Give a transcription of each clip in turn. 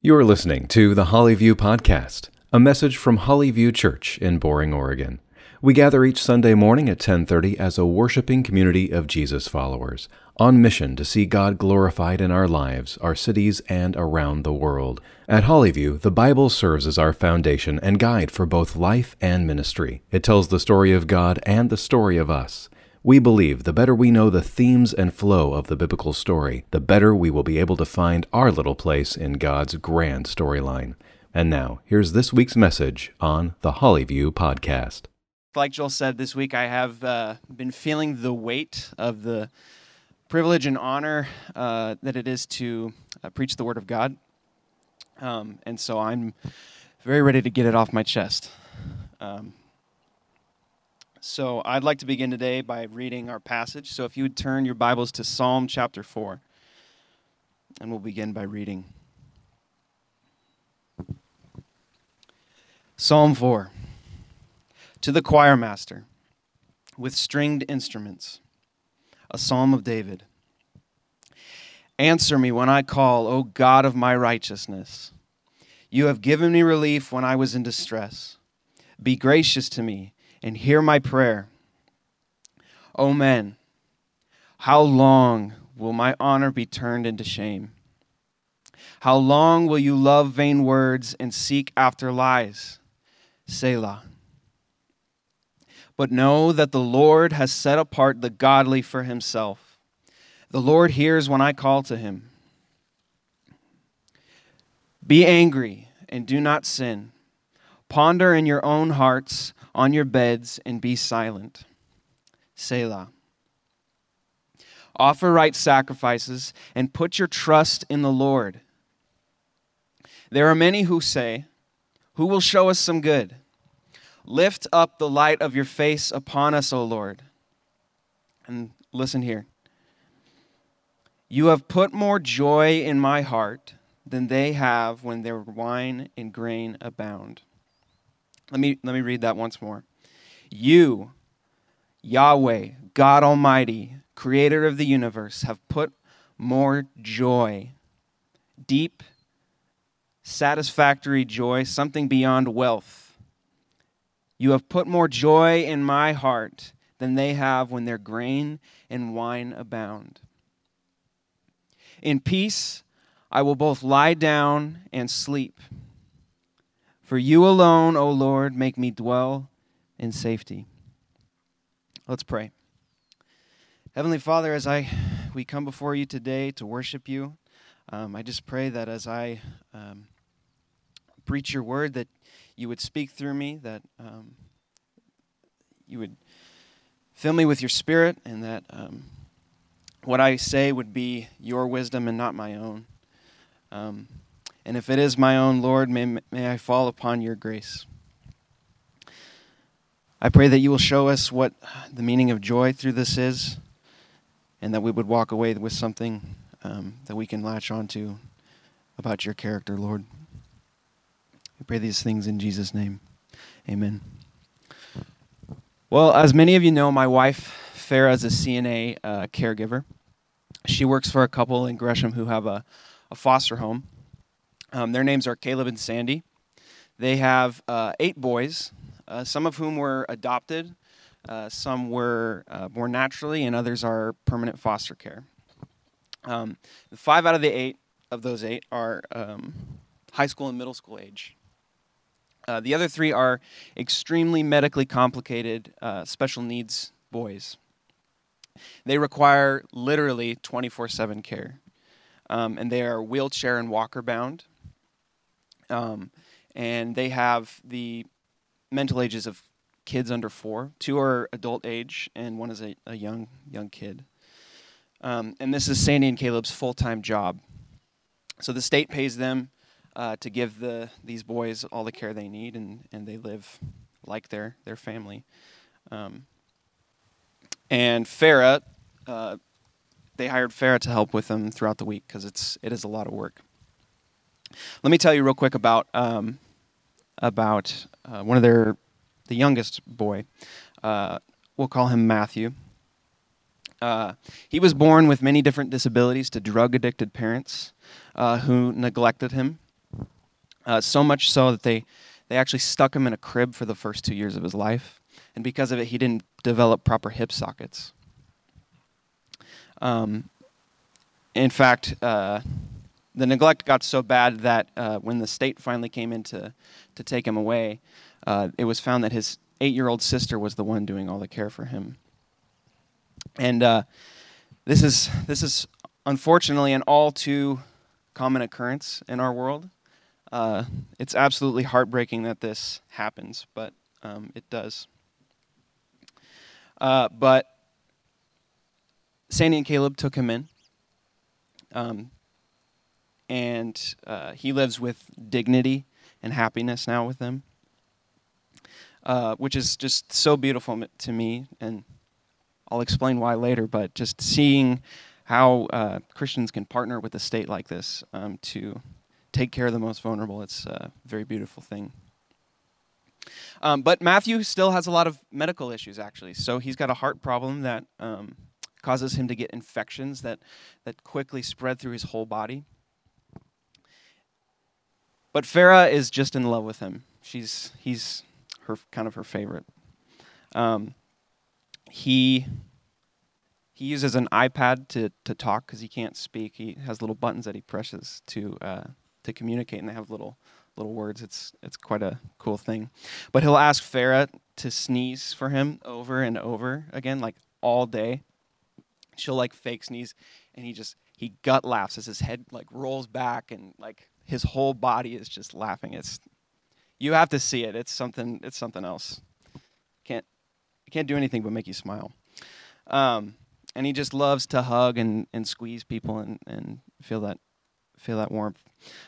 You are listening to the Hollyview Podcast, a message from Hollyview Church in Boring, Oregon. We gather each Sunday morning at 10:30 as a worshiping community of Jesus followers, on mission to see God glorified in our lives, our cities, and around the world. At Hollyview, the Bible serves as our foundation and guide for both life and ministry. It tells the story of God and the story of us. We believe the better we know the themes and flow of the biblical story, the better we will be able to find our little place in God's grand storyline. And now, here's this week's message on the Hollyview Podcast. Like Joel said, this week I have uh, been feeling the weight of the privilege and honor uh, that it is to uh, preach the Word of God. Um, and so I'm very ready to get it off my chest. Um, so I'd like to begin today by reading our passage. So if you would turn your Bibles to Psalm chapter 4, and we'll begin by reading. Psalm 4 To the choir master with stringed instruments, a psalm of David. Answer me when I call, O God of my righteousness. You have given me relief when I was in distress. Be gracious to me and hear my prayer. O men, how long will my honor be turned into shame? How long will you love vain words and seek after lies? Selah. But know that the Lord has set apart the godly for himself. The Lord hears when I call to him. Be angry and do not sin. Ponder in your own hearts on your beds and be silent. Selah. Offer right sacrifices and put your trust in the Lord. There are many who say, Who will show us some good? Lift up the light of your face upon us, O Lord. And listen here. You have put more joy in my heart than they have when their wine and grain abound. Let me, let me read that once more. You, Yahweh, God Almighty, creator of the universe, have put more joy, deep, satisfactory joy, something beyond wealth. You have put more joy in my heart than they have when their grain and wine abound. In peace, I will both lie down and sleep. For you alone, O Lord, make me dwell in safety. Let's pray. Heavenly Father, as I we come before you today to worship you, um, I just pray that as I um, preach your word, that you would speak through me, that um, you would fill me with your spirit, and that um, what I say would be your wisdom and not my own. And if it is my own, Lord, may, may I fall upon your grace. I pray that you will show us what the meaning of joy through this is, and that we would walk away with something um, that we can latch onto about your character, Lord. We pray these things in Jesus' name. Amen. Well, as many of you know, my wife, Farah, is a CNA uh, caregiver. She works for a couple in Gresham who have a, a foster home. Um, their names are Caleb and Sandy. They have uh, eight boys, uh, some of whom were adopted, uh, some were uh, born naturally, and others are permanent foster care. Um, five out of the eight of those eight are um, high school and middle school age. Uh, the other three are extremely medically complicated uh, special needs boys. They require literally 24 7 care. Um, and they are wheelchair and walker bound. Um, and they have the mental ages of kids under four. Two are adult age, and one is a, a young young kid. Um, and this is Sandy and Caleb's full time job. So the state pays them uh, to give the these boys all the care they need, and, and they live like their their family. Um, and Farah, uh, they hired Farah to help with them throughout the week because it's it is a lot of work. Let me tell you real quick about um, about uh, one of their the youngest boy. Uh, we'll call him Matthew. Uh, he was born with many different disabilities to drug addicted parents uh, who neglected him. Uh, so much so that they, they actually stuck him in a crib for the first two years of his life. And because of it, he didn't develop proper hip sockets. Um, in fact, uh, the neglect got so bad that uh, when the state finally came in to, to take him away, uh, it was found that his eight year old sister was the one doing all the care for him. And uh, this, is, this is unfortunately an all too common occurrence in our world. Uh, it's absolutely heartbreaking that this happens, but um, it does. Uh, but Sandy and Caleb took him in. Um, and uh, he lives with dignity and happiness now with them, uh, which is just so beautiful to me. And I'll explain why later, but just seeing how uh, Christians can partner with a state like this um, to take care of the most vulnerable, it's a very beautiful thing. Um, but Matthew still has a lot of medical issues, actually. So he's got a heart problem that um, causes him to get infections that, that quickly spread through his whole body. But Farah is just in love with him. She's he's her kind of her favorite. Um, he he uses an iPad to to talk because he can't speak. He has little buttons that he presses to uh, to communicate, and they have little little words. It's it's quite a cool thing. But he'll ask Farah to sneeze for him over and over again, like all day. She'll like fake sneeze, and he just he gut laughs as his head like rolls back and like his whole body is just laughing. It's you have to see it. It's something. It's something else. Can't can't do anything but make you smile. Um, and he just loves to hug and, and squeeze people and, and feel that feel that warmth.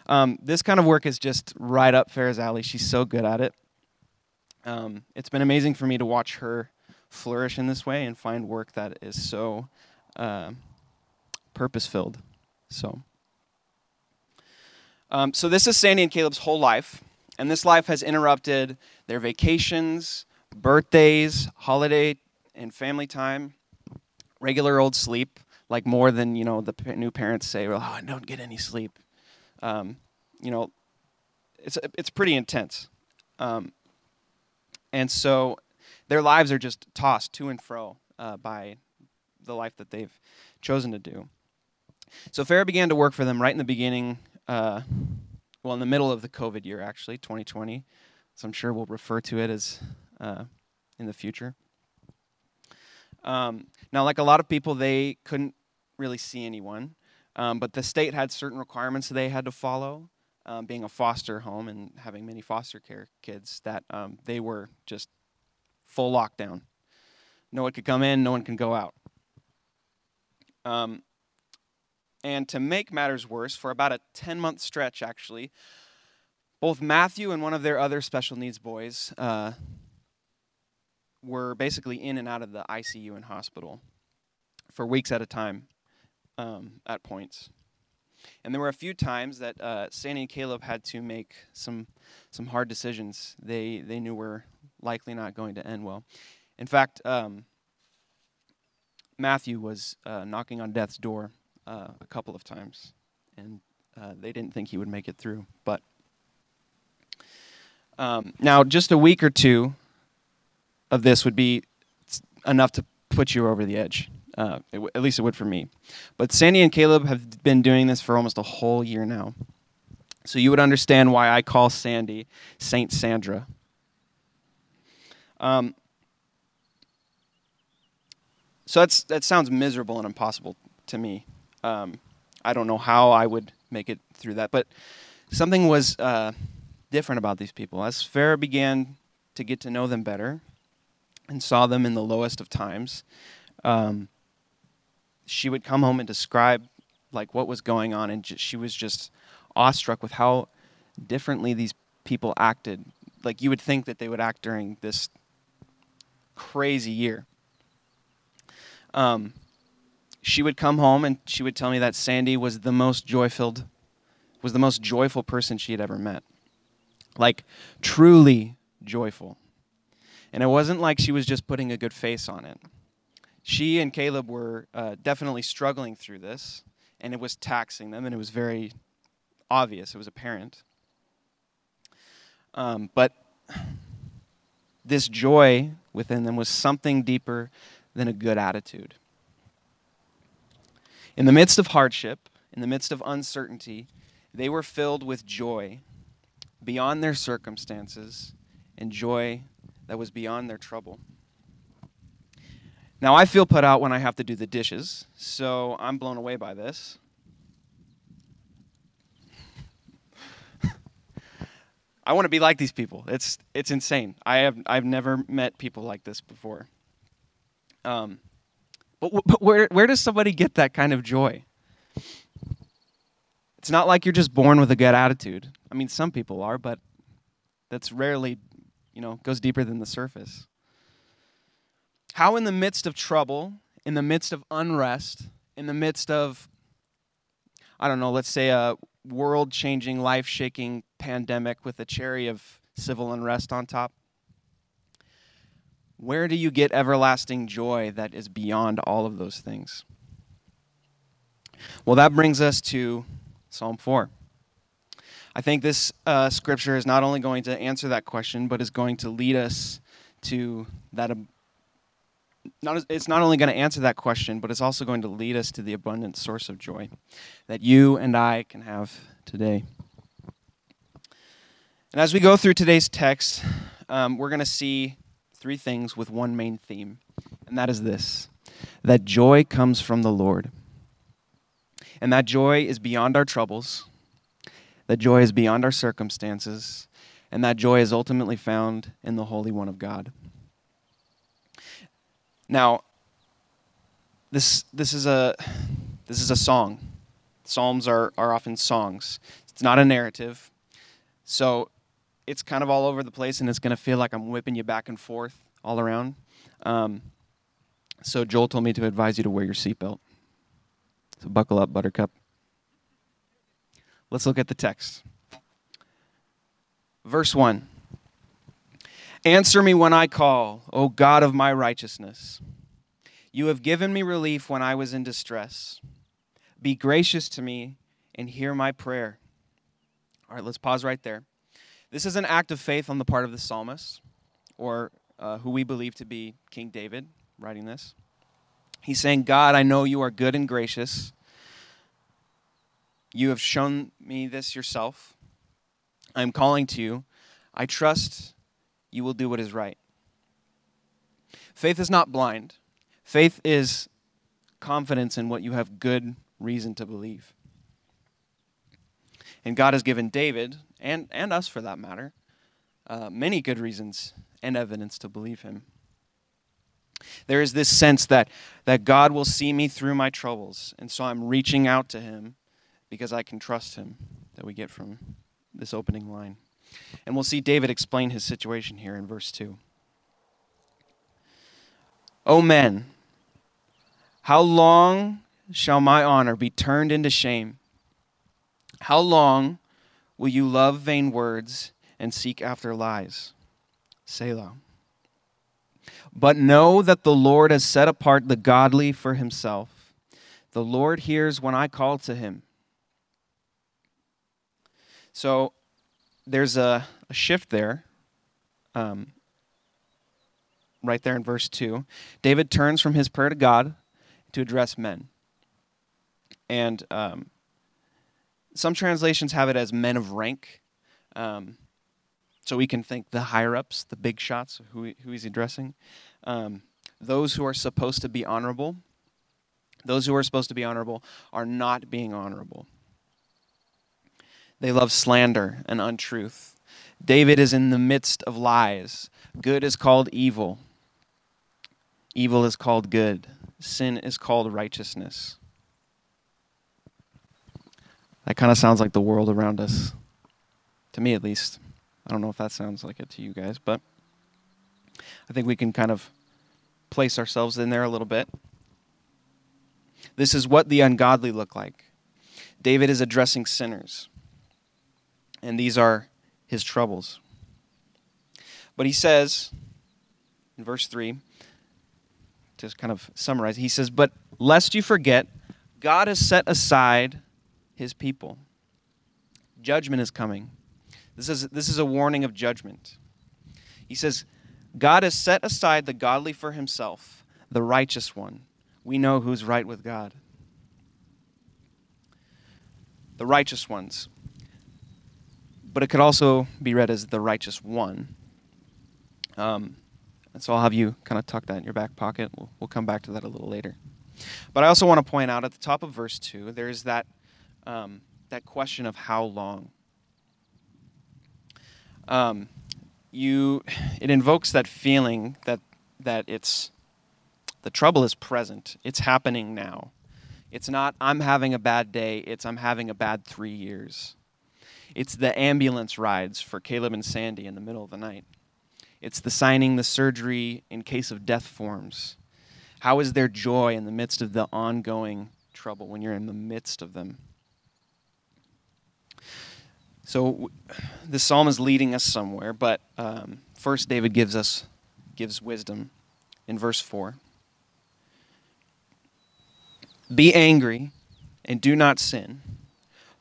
Um, this kind of work is just right up Farah's alley. She's so good at it. Um, it's been amazing for me to watch her flourish in this way and find work that is so uh, purpose filled. So. Um, so this is Sandy and Caleb's whole life, and this life has interrupted their vacations, birthdays, holiday and family time, regular old sleep, like more than you know the p- new parents say, "Oh, I don't get any sleep." Um, you know, it's it's pretty intense, um, and so their lives are just tossed to and fro uh, by the life that they've chosen to do. So Farah began to work for them right in the beginning uh, well, in the middle of the COVID year, actually, 2020. So I'm sure we'll refer to it as uh, in the future. Um, now, like a lot of people, they couldn't really see anyone, um, but the state had certain requirements they had to follow. Um, being a foster home and having many foster care kids, that um, they were just full lockdown. No one could come in, no one can go out. Um, and to make matters worse, for about a 10 month stretch, actually, both Matthew and one of their other special needs boys uh, were basically in and out of the ICU and hospital for weeks at a time um, at points. And there were a few times that uh, Sandy and Caleb had to make some some hard decisions. They they knew were likely not going to end well. In fact, um, Matthew was uh, knocking on death's door uh, a couple of times, and uh, they didn't think he would make it through. But um, now, just a week or two of this would be enough to put you over the edge. Uh, at least it would for me. But Sandy and Caleb have been doing this for almost a whole year now. So you would understand why I call Sandy Saint Sandra. Um, so that's, that sounds miserable and impossible to me. Um, I don't know how I would make it through that, but something was uh, different about these people. As Farah began to get to know them better and saw them in the lowest of times, um, she would come home and describe like what was going on, and she was just awestruck with how differently these people acted. Like you would think that they would act during this crazy year. Um, she would come home and she would tell me that Sandy was the most joy-filled was the most joyful person she had ever met. Like truly joyful. And it wasn't like she was just putting a good face on it. She and Caleb were uh, definitely struggling through this, and it was taxing them, and it was very obvious, it was apparent. Um, but this joy within them was something deeper than a good attitude. In the midst of hardship, in the midst of uncertainty, they were filled with joy beyond their circumstances and joy that was beyond their trouble. Now, I feel put out when I have to do the dishes, so I'm blown away by this. I want to be like these people. It's it's insane. I have I've never met people like this before. Um, but, but where where does somebody get that kind of joy? It's not like you're just born with a good attitude. I mean, some people are, but that's rarely, you know, goes deeper than the surface. How in the midst of trouble, in the midst of unrest, in the midst of I don't know, let's say a world changing, life shaking pandemic with a cherry of civil unrest on top? Where do you get everlasting joy that is beyond all of those things? Well, that brings us to Psalm 4. I think this uh, scripture is not only going to answer that question, but is going to lead us to that not, it's not only going to answer that question, but it's also going to lead us to the abundant source of joy that you and I can have today. And as we go through today's text, um, we're going to see three things with one main theme, and that is this that joy comes from the Lord. And that joy is beyond our troubles, that joy is beyond our circumstances, and that joy is ultimately found in the Holy One of God. Now, this this is a this is a song. Psalms are, are often songs. It's not a narrative. So it's kind of all over the place and it's going to feel like I'm whipping you back and forth all around. Um, so Joel told me to advise you to wear your seatbelt. So buckle up, Buttercup. Let's look at the text. Verse 1 Answer me when I call, O God of my righteousness. You have given me relief when I was in distress. Be gracious to me and hear my prayer. All right, let's pause right there. This is an act of faith on the part of the psalmist, or uh, who we believe to be King David, writing this. He's saying, God, I know you are good and gracious. You have shown me this yourself. I'm calling to you. I trust you will do what is right. Faith is not blind, faith is confidence in what you have good reason to believe. And God has given David, and, and us for that matter, uh, many good reasons and evidence to believe him. There is this sense that, that God will see me through my troubles, and so I'm reaching out to him because I can trust him, that we get from this opening line. And we'll see David explain his situation here in verse 2. O men, how long shall my honor be turned into shame? How long will you love vain words and seek after lies? Selah. But know that the Lord has set apart the godly for himself. The Lord hears when I call to him. So there's a, a shift there. Um, right there in verse 2. David turns from his prayer to God to address men. And um, some translations have it as men of rank. Um, so we can think the higher ups, the big shots, who, who he's addressing. Um, those who are supposed to be honorable, those who are supposed to be honorable are not being honorable. They love slander and untruth. David is in the midst of lies. Good is called evil, evil is called good, sin is called righteousness. That kind of sounds like the world around us, to me at least. I don't know if that sounds like it to you guys, but I think we can kind of place ourselves in there a little bit. This is what the ungodly look like. David is addressing sinners and these are his troubles. But he says in verse 3, to kind of summarize, he says, But lest you forget, God has set aside his people. Judgment is coming. This is, this is a warning of judgment. He says, God has set aside the godly for himself, the righteous one. We know who's right with God. The righteous ones. But it could also be read as the righteous one. Um, and so I'll have you kind of tuck that in your back pocket. We'll, we'll come back to that a little later. But I also want to point out at the top of verse 2, there's that, um, that question of how long. Um, you, it invokes that feeling that, that it's, the trouble is present. It's happening now. It's not, I'm having a bad day, it's, I'm having a bad three years. It's the ambulance rides for Caleb and Sandy in the middle of the night. It's the signing the surgery in case of death forms. How is there joy in the midst of the ongoing trouble when you're in the midst of them? So the psalm is leading us somewhere, but um, first David gives us gives wisdom in verse four. Be angry and do not sin.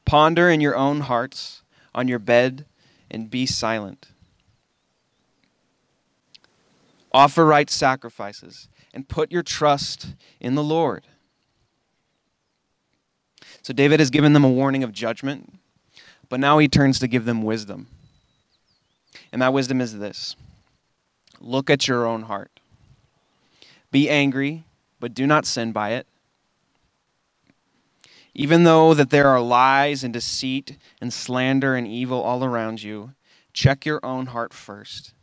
Ponder in your own hearts on your bed and be silent. Offer right sacrifices and put your trust in the Lord. So David has given them a warning of judgment, but now he turns to give them wisdom. And that wisdom is this look at your own heart. Be angry, but do not sin by it. Even though that there are lies and deceit and slander and evil all around you, check your own heart first.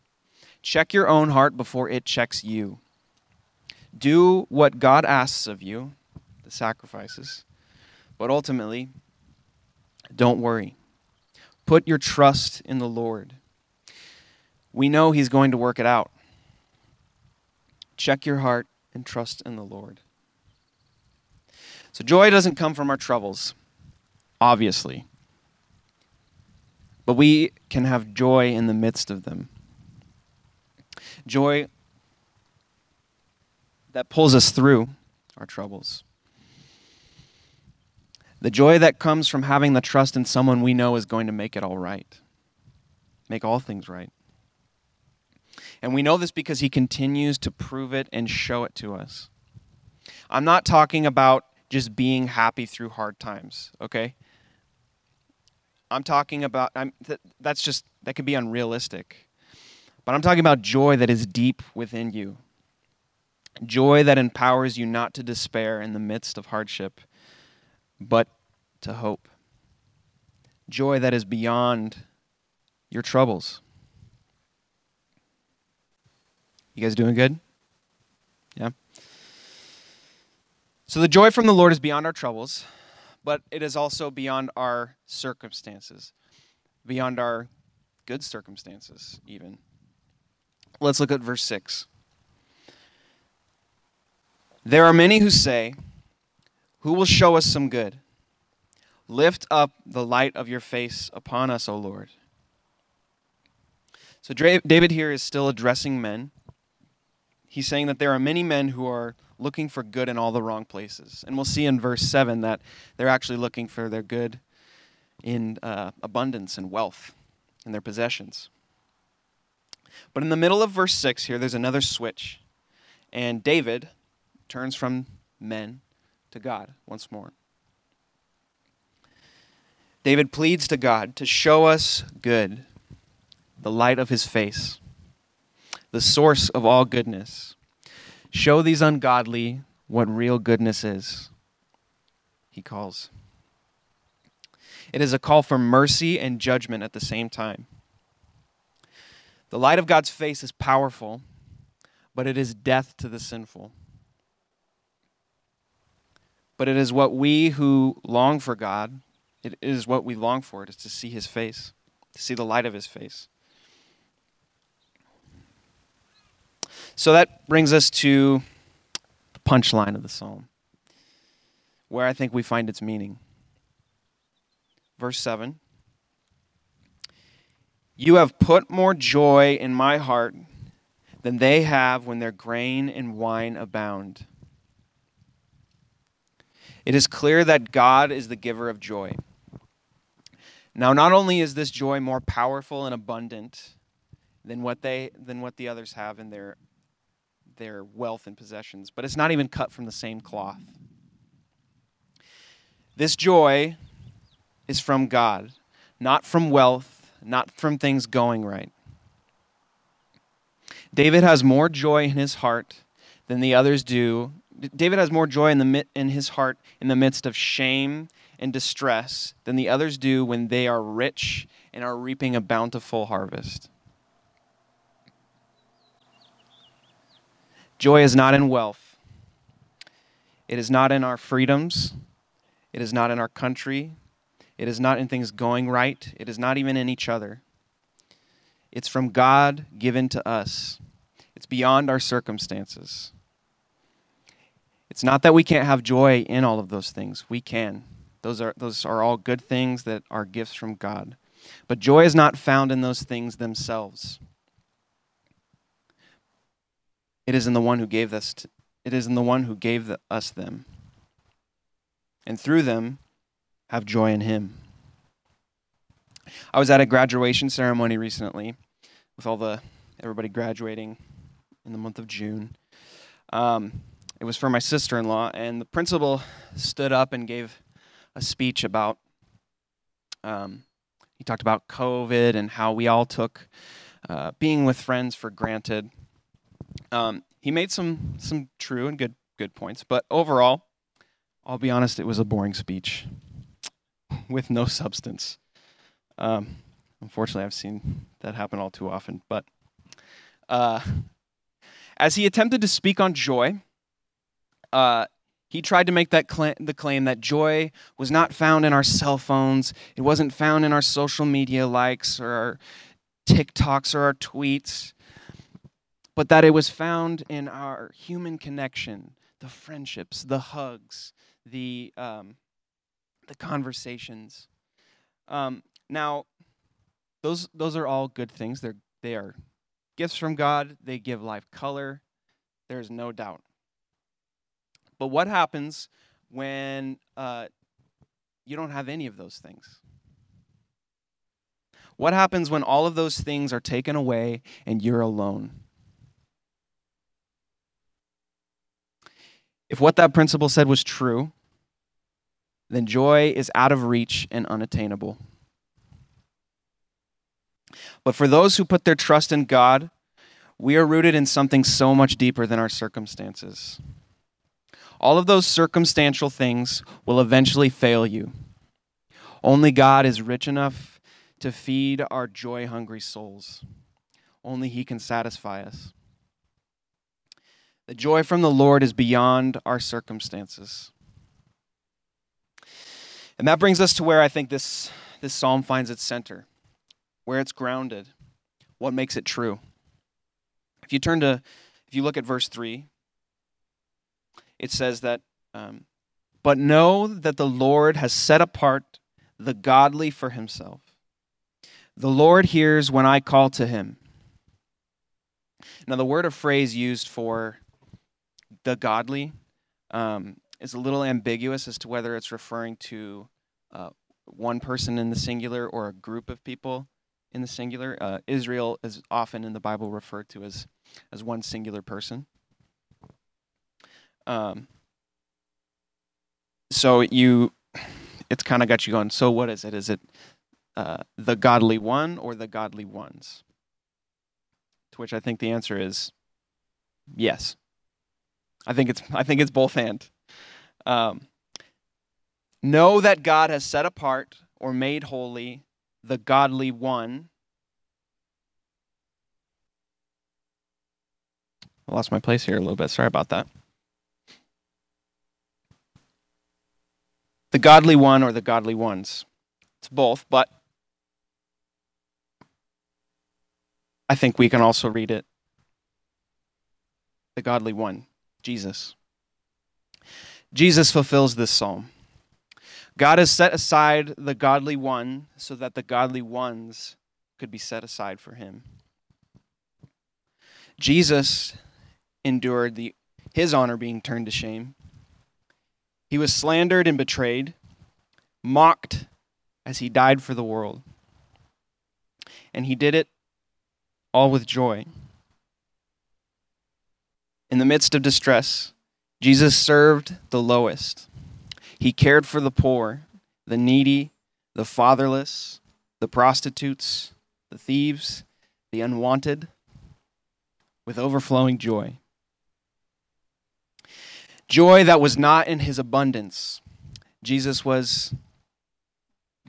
Check your own heart before it checks you. Do what God asks of you, the sacrifices, but ultimately, don't worry. Put your trust in the Lord. We know He's going to work it out. Check your heart and trust in the Lord. So, joy doesn't come from our troubles, obviously. But we can have joy in the midst of them. Joy that pulls us through our troubles. The joy that comes from having the trust in someone we know is going to make it all right, make all things right. And we know this because he continues to prove it and show it to us. I'm not talking about just being happy through hard times, okay? I'm talking about I'm, th- that's just that could be unrealistic. But I'm talking about joy that is deep within you. Joy that empowers you not to despair in the midst of hardship, but to hope. Joy that is beyond your troubles. You guys doing good? Yeah? So the joy from the Lord is beyond our troubles, but it is also beyond our circumstances, beyond our good circumstances, even. Let's look at verse 6. There are many who say, Who will show us some good? Lift up the light of your face upon us, O Lord. So David here is still addressing men. He's saying that there are many men who are looking for good in all the wrong places. And we'll see in verse 7 that they're actually looking for their good in uh, abundance and wealth in their possessions. But in the middle of verse 6 here, there's another switch. And David turns from men to God once more. David pleads to God to show us good, the light of his face, the source of all goodness. Show these ungodly what real goodness is, he calls. It is a call for mercy and judgment at the same time. The light of God's face is powerful, but it is death to the sinful. But it is what we who long for God, it is what we long for, it is to see his face, to see the light of his face. So that brings us to the punchline of the psalm, where I think we find its meaning. Verse 7 you have put more joy in my heart than they have when their grain and wine abound. It is clear that God is the giver of joy. Now, not only is this joy more powerful and abundant than what they than what the others have in their their wealth and possessions, but it's not even cut from the same cloth. This joy is from God, not from wealth, not from things going right. David has more joy in his heart than the others do. David has more joy in, the, in his heart in the midst of shame and distress than the others do when they are rich and are reaping a bountiful harvest. Joy is not in wealth. It is not in our freedoms. It is not in our country. It is not in things going right. It is not even in each other. It's from God given to us. It's beyond our circumstances. It's not that we can't have joy in all of those things. We can. Those are, those are all good things that are gifts from God. But joy is not found in those things themselves. It is in the one who gave us. To, it is in the one who gave the, us them, and through them, have joy in Him. I was at a graduation ceremony recently, with all the everybody graduating in the month of June. Um, it was for my sister-in-law, and the principal stood up and gave a speech about. Um, he talked about COVID and how we all took uh, being with friends for granted. Um, he made some some true and good good points, but overall, I'll be honest, it was a boring speech with no substance. Um, unfortunately, I've seen that happen all too often. But uh, as he attempted to speak on joy, uh, he tried to make that cl- the claim that joy was not found in our cell phones. It wasn't found in our social media likes or our TikToks or our tweets but that it was found in our human connection, the friendships, the hugs, the um, the conversations. Um, now, those those are all good things. They're they are gifts from God. They give life color. There's no doubt. But what happens when uh, you don't have any of those things? What happens when all of those things are taken away and you're alone? If what that principal said was true, then joy is out of reach and unattainable. But for those who put their trust in God, we are rooted in something so much deeper than our circumstances. All of those circumstantial things will eventually fail you. Only God is rich enough to feed our joy hungry souls. Only He can satisfy us. The joy from the Lord is beyond our circumstances. And that brings us to where I think this, this psalm finds its center, where it's grounded, what makes it true. If you turn to, if you look at verse 3, it says that, um, but know that the Lord has set apart the godly for himself. The Lord hears when I call to him. Now, the word or phrase used for the godly um, is a little ambiguous as to whether it's referring to uh, one person in the singular or a group of people in the singular. Uh, Israel is often in the Bible referred to as as one singular person. Um, so you, it's kind of got you going. So what is it? Is it uh, the godly one or the godly ones? To which I think the answer is yes. I think it's I think it's both and. Um, know that God has set apart or made holy the godly one. I lost my place here a little bit. Sorry about that. The godly one or the godly ones. It's both, but I think we can also read it the godly one. Jesus. Jesus fulfills this psalm. God has set aside the godly one so that the godly ones could be set aside for him. Jesus endured the, his honor being turned to shame. He was slandered and betrayed, mocked, as he died for the world. And he did it all with joy. In the midst of distress, Jesus served the lowest. He cared for the poor, the needy, the fatherless, the prostitutes, the thieves, the unwanted, with overflowing joy. Joy that was not in his abundance. Jesus was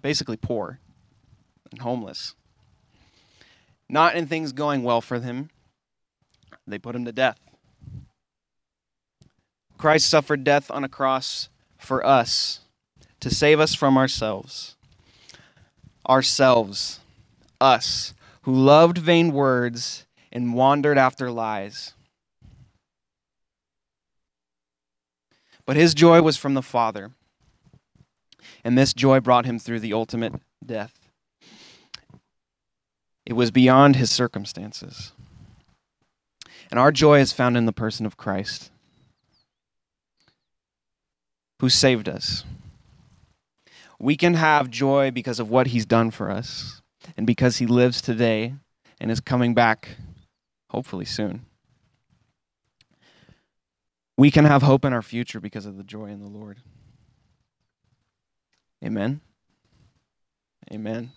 basically poor and homeless. Not in things going well for him. They put him to death. Christ suffered death on a cross for us to save us from ourselves. Ourselves, us, who loved vain words and wandered after lies. But his joy was from the Father, and this joy brought him through the ultimate death. It was beyond his circumstances. And our joy is found in the person of Christ, who saved us. We can have joy because of what he's done for us and because he lives today and is coming back hopefully soon. We can have hope in our future because of the joy in the Lord. Amen. Amen.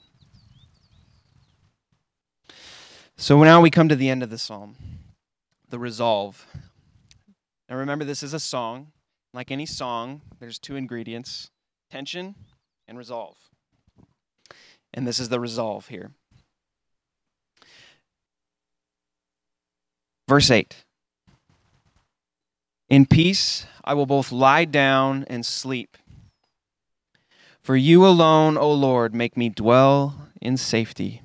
So now we come to the end of the psalm, the resolve. Now remember, this is a song. Like any song, there's two ingredients tension and resolve. And this is the resolve here. Verse 8 In peace I will both lie down and sleep. For you alone, O Lord, make me dwell in safety.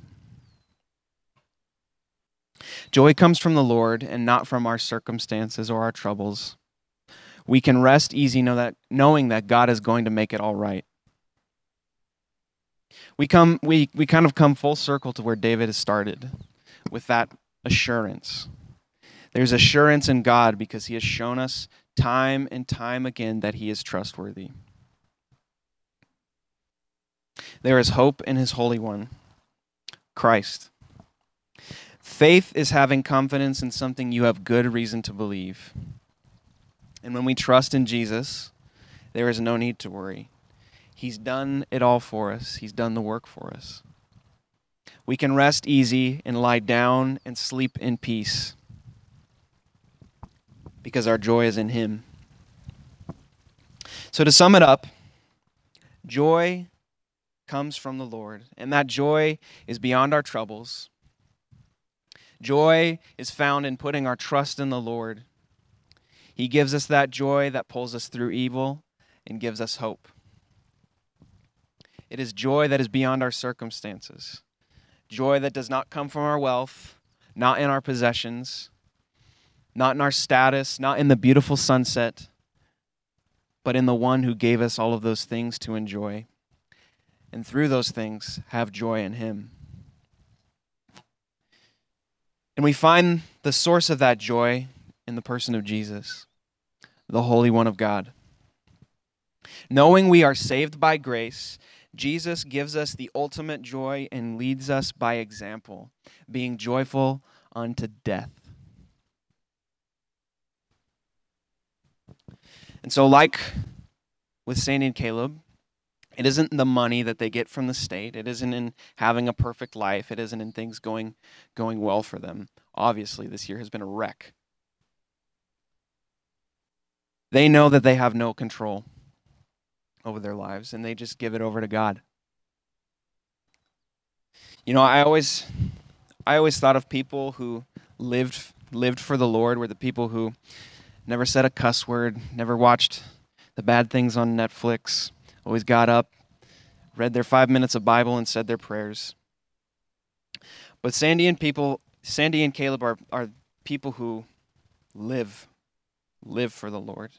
Joy comes from the Lord and not from our circumstances or our troubles. We can rest easy know that, knowing that God is going to make it all right. We, come, we, we kind of come full circle to where David has started with that assurance. There's assurance in God because he has shown us time and time again that he is trustworthy. There is hope in his Holy One, Christ. Faith is having confidence in something you have good reason to believe. And when we trust in Jesus, there is no need to worry. He's done it all for us, He's done the work for us. We can rest easy and lie down and sleep in peace because our joy is in Him. So, to sum it up, joy comes from the Lord, and that joy is beyond our troubles. Joy is found in putting our trust in the Lord. He gives us that joy that pulls us through evil and gives us hope. It is joy that is beyond our circumstances, joy that does not come from our wealth, not in our possessions, not in our status, not in the beautiful sunset, but in the one who gave us all of those things to enjoy. And through those things, have joy in Him. And we find the source of that joy in the person of Jesus, the Holy One of God. Knowing we are saved by grace, Jesus gives us the ultimate joy and leads us by example, being joyful unto death. And so, like with Sandy and Caleb, it isn't the money that they get from the state. It isn't in having a perfect life. It isn't in things going going well for them. Obviously, this year has been a wreck. They know that they have no control over their lives and they just give it over to God. You know, I always I always thought of people who lived lived for the Lord were the people who never said a cuss word, never watched the bad things on Netflix, always got up, read their five minutes of Bible, and said their prayers. But Sandy and people, Sandy and Caleb are, are people who live, live for the Lord.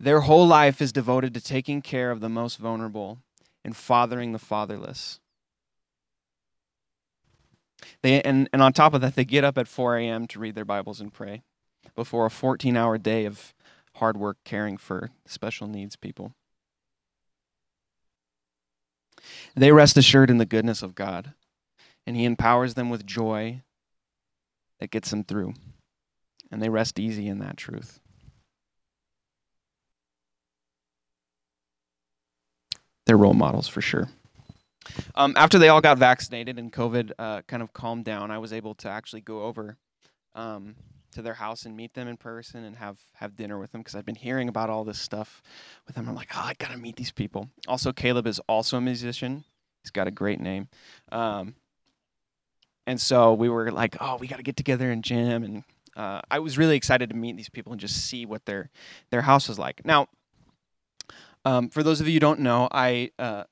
Their whole life is devoted to taking care of the most vulnerable and fathering the fatherless. They, and, and on top of that, they get up at 4 a.m. to read their Bibles and pray before a 14 hour day of hard work caring for special needs people. They rest assured in the goodness of God, and He empowers them with joy that gets them through. And they rest easy in that truth. They're role models for sure. Um, after they all got vaccinated and COVID uh, kind of calmed down, I was able to actually go over um, to their house and meet them in person and have have dinner with them because I've been hearing about all this stuff with them. I'm like, oh, I gotta meet these people. Also, Caleb is also a musician. He's got a great name. Um, and so we were like, oh, we got to get together and jam. And uh, I was really excited to meet these people and just see what their their house was like. Now, um, for those of you who don't know, I uh,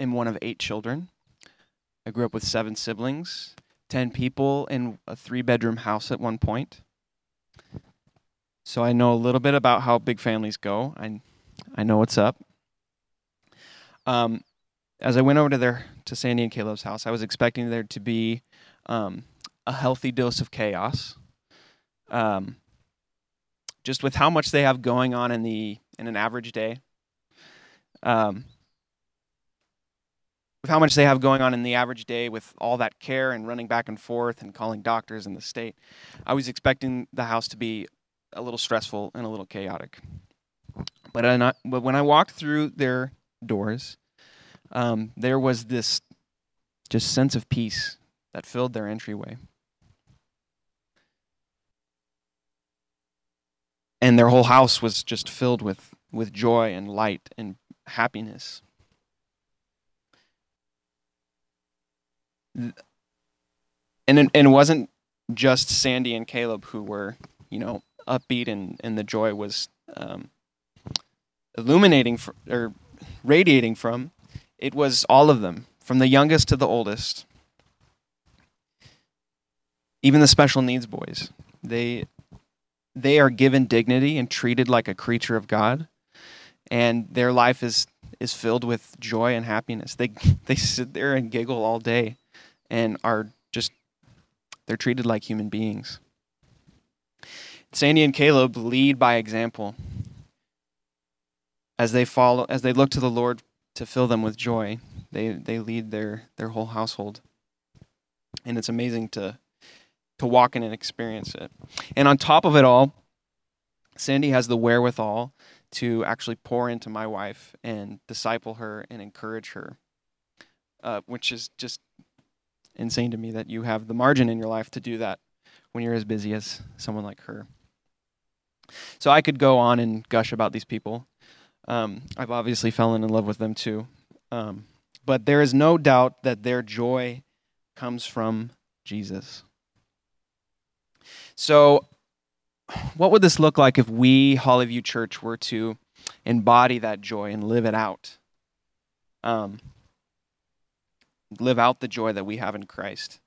am one of eight children. I grew up with seven siblings, ten people in a three bedroom house at one point. So I know a little bit about how big families go. I I know what's up. Um, as I went over to their to Sandy and Caleb's house, I was expecting there to be um, a healthy dose of chaos. Um, just with how much they have going on in the in an average day. Um, with how much they have going on in the average day with all that care and running back and forth and calling doctors in the state, I was expecting the house to be a little stressful and a little chaotic. But, I, but when I walked through their doors, um, there was this just sense of peace that filled their entryway. And their whole house was just filled with, with joy and light and happiness. And it, and it wasn't just Sandy and Caleb who were, you know, upbeat and, and the joy was um, illuminating for, or radiating from. It was all of them, from the youngest to the oldest. Even the special needs boys. They they are given dignity and treated like a creature of god. And their life is is filled with joy and happiness. They they sit there and giggle all day and are just they're treated like human beings. Sandy and caleb lead by example as they follow as they look to the lord to fill them with joy. They they lead their their whole household. And it's amazing to to walk in and experience it. And on top of it all, Sandy has the wherewithal to actually pour into my wife and disciple her and encourage her, uh, which is just insane to me that you have the margin in your life to do that when you're as busy as someone like her. So I could go on and gush about these people. Um, I've obviously fallen in love with them too. Um, but there is no doubt that their joy comes from Jesus. So, what would this look like if we, Hollyview Church, were to embody that joy and live it out? Um, live out the joy that we have in Christ.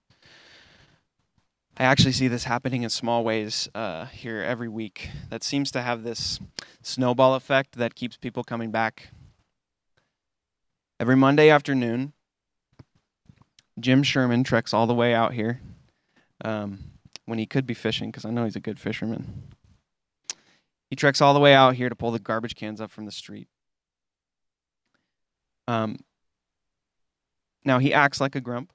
I actually see this happening in small ways uh, here every week that seems to have this snowball effect that keeps people coming back. Every Monday afternoon, Jim Sherman treks all the way out here. Um, when he could be fishing because I know he's a good fisherman. He treks all the way out here to pull the garbage cans up from the street. Um, now he acts like a grump,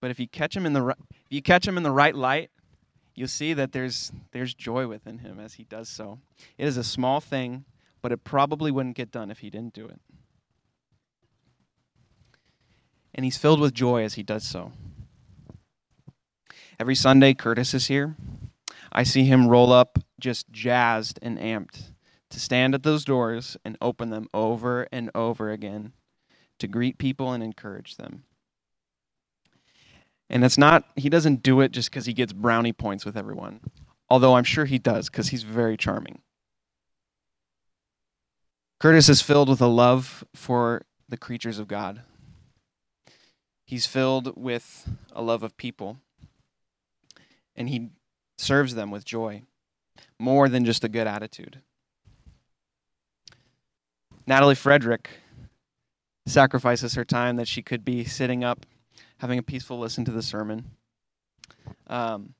but if you catch him in the right, if you catch him in the right light, you'll see that there's there's joy within him as he does so. It is a small thing, but it probably wouldn't get done if he didn't do it. And he's filled with joy as he does so. Every Sunday, Curtis is here. I see him roll up just jazzed and amped to stand at those doors and open them over and over again to greet people and encourage them. And it's not, he doesn't do it just because he gets brownie points with everyone, although I'm sure he does because he's very charming. Curtis is filled with a love for the creatures of God. He's filled with a love of people and he serves them with joy, more than just a good attitude. Natalie Frederick sacrifices her time that she could be sitting up, having a peaceful listen to the sermon. Um,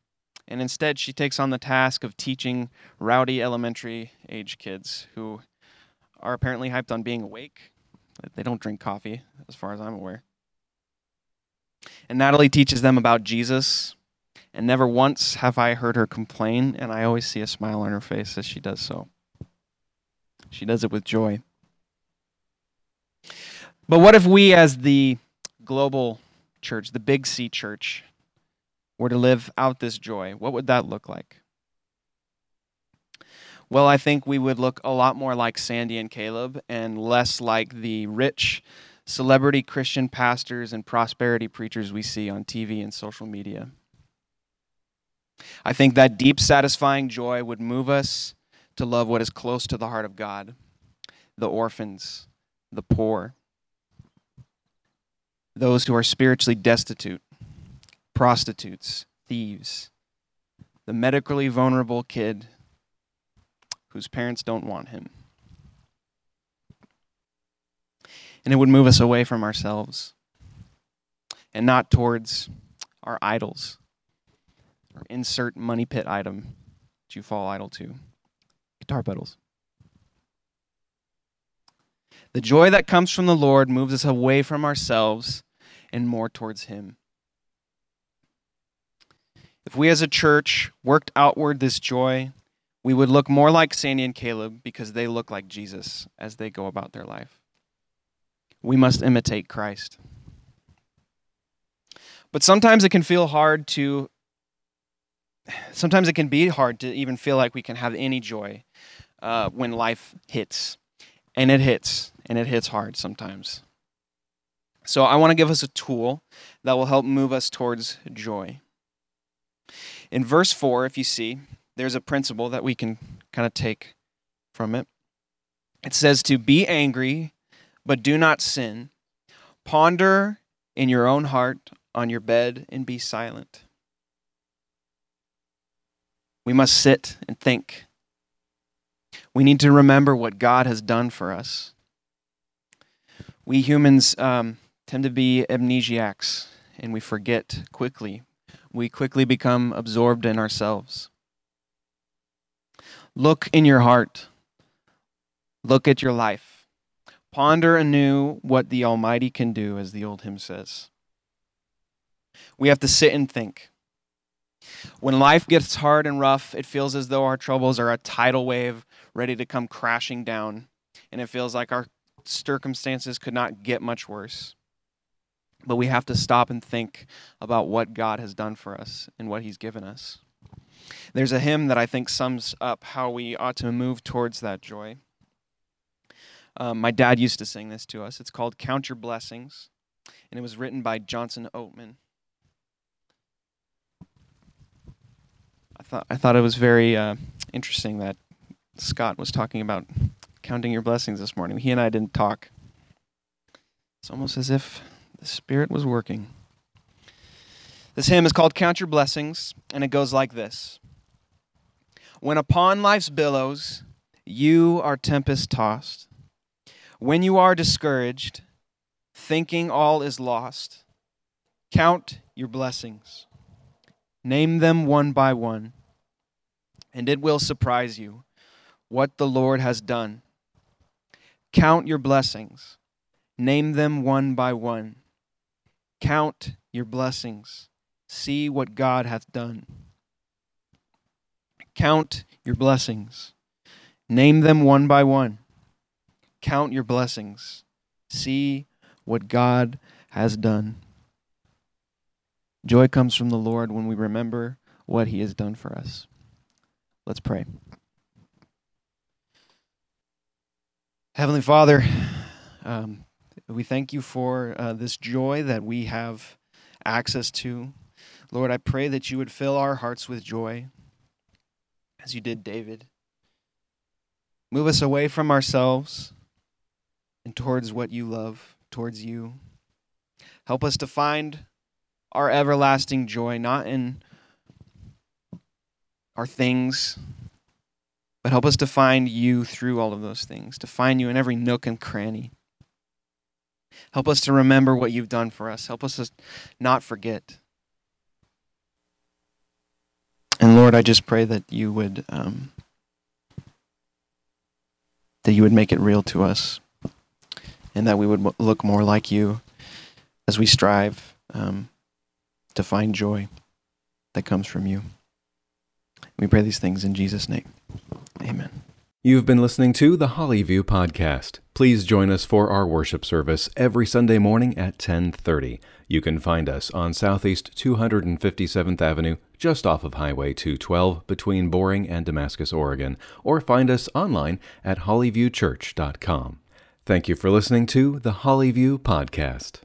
and instead, she takes on the task of teaching rowdy elementary age kids who are apparently hyped on being awake, They don't drink coffee, as far as I'm aware. And Natalie teaches them about Jesus, and never once have I heard her complain, and I always see a smile on her face as she does so. She does it with joy. But what if we, as the global church, the Big C church, were to live out this joy? What would that look like? Well, I think we would look a lot more like Sandy and Caleb and less like the rich celebrity Christian pastors and prosperity preachers we see on TV and social media. I think that deep, satisfying joy would move us to love what is close to the heart of God the orphans, the poor, those who are spiritually destitute, prostitutes, thieves, the medically vulnerable kid whose parents don't want him. And it would move us away from ourselves and not towards our idols or insert money pit item that you fall idol to guitar pedals. The joy that comes from the Lord moves us away from ourselves and more towards Him. If we as a church worked outward this joy, we would look more like Sandy and Caleb because they look like Jesus as they go about their life. We must imitate Christ. But sometimes it can feel hard to, sometimes it can be hard to even feel like we can have any joy uh, when life hits. And it hits, and it hits hard sometimes. So I want to give us a tool that will help move us towards joy. In verse 4, if you see, there's a principle that we can kind of take from it. It says to be angry, but do not sin. Ponder in your own heart on your bed and be silent. We must sit and think. We need to remember what God has done for us. We humans um, tend to be amnesiacs and we forget quickly. We quickly become absorbed in ourselves. Look in your heart. Look at your life. Ponder anew what the Almighty can do, as the old hymn says. We have to sit and think. When life gets hard and rough, it feels as though our troubles are a tidal wave ready to come crashing down, and it feels like our circumstances could not get much worse. But we have to stop and think about what God has done for us and what He's given us. There's a hymn that I think sums up how we ought to move towards that joy. Um, my dad used to sing this to us. It's called Count Your Blessings, and it was written by Johnson Oatman. I thought, I thought it was very uh, interesting that Scott was talking about counting your blessings this morning. He and I didn't talk. It's almost as if the Spirit was working. This hymn is called Count Your Blessings, and it goes like this When upon life's billows you are tempest tossed, when you are discouraged, thinking all is lost, count your blessings. Name them one by one, and it will surprise you what the Lord has done. Count your blessings. Name them one by one. Count your blessings. See what God hath done. Count your blessings. Name them one by one. Count your blessings. See what God has done. Joy comes from the Lord when we remember what He has done for us. Let's pray. Heavenly Father, um, we thank you for uh, this joy that we have access to. Lord, I pray that you would fill our hearts with joy as you did David. Move us away from ourselves and towards what you love, towards you. Help us to find our everlasting joy, not in our things, but help us to find you through all of those things, to find you in every nook and cranny. Help us to remember what you've done for us. Help us to not forget. And Lord, I just pray that you would um, that you would make it real to us. and that we would look more like you as we strive um, to find joy that comes from you. We pray these things in Jesus' name. Amen. You've been listening to the Hollyview podcast. Please join us for our worship service every Sunday morning at 10:30. You can find us on Southeast 257th Avenue, just off of Highway 212 between Boring and Damascus, Oregon, or find us online at hollyviewchurch.com. Thank you for listening to the Hollyview podcast.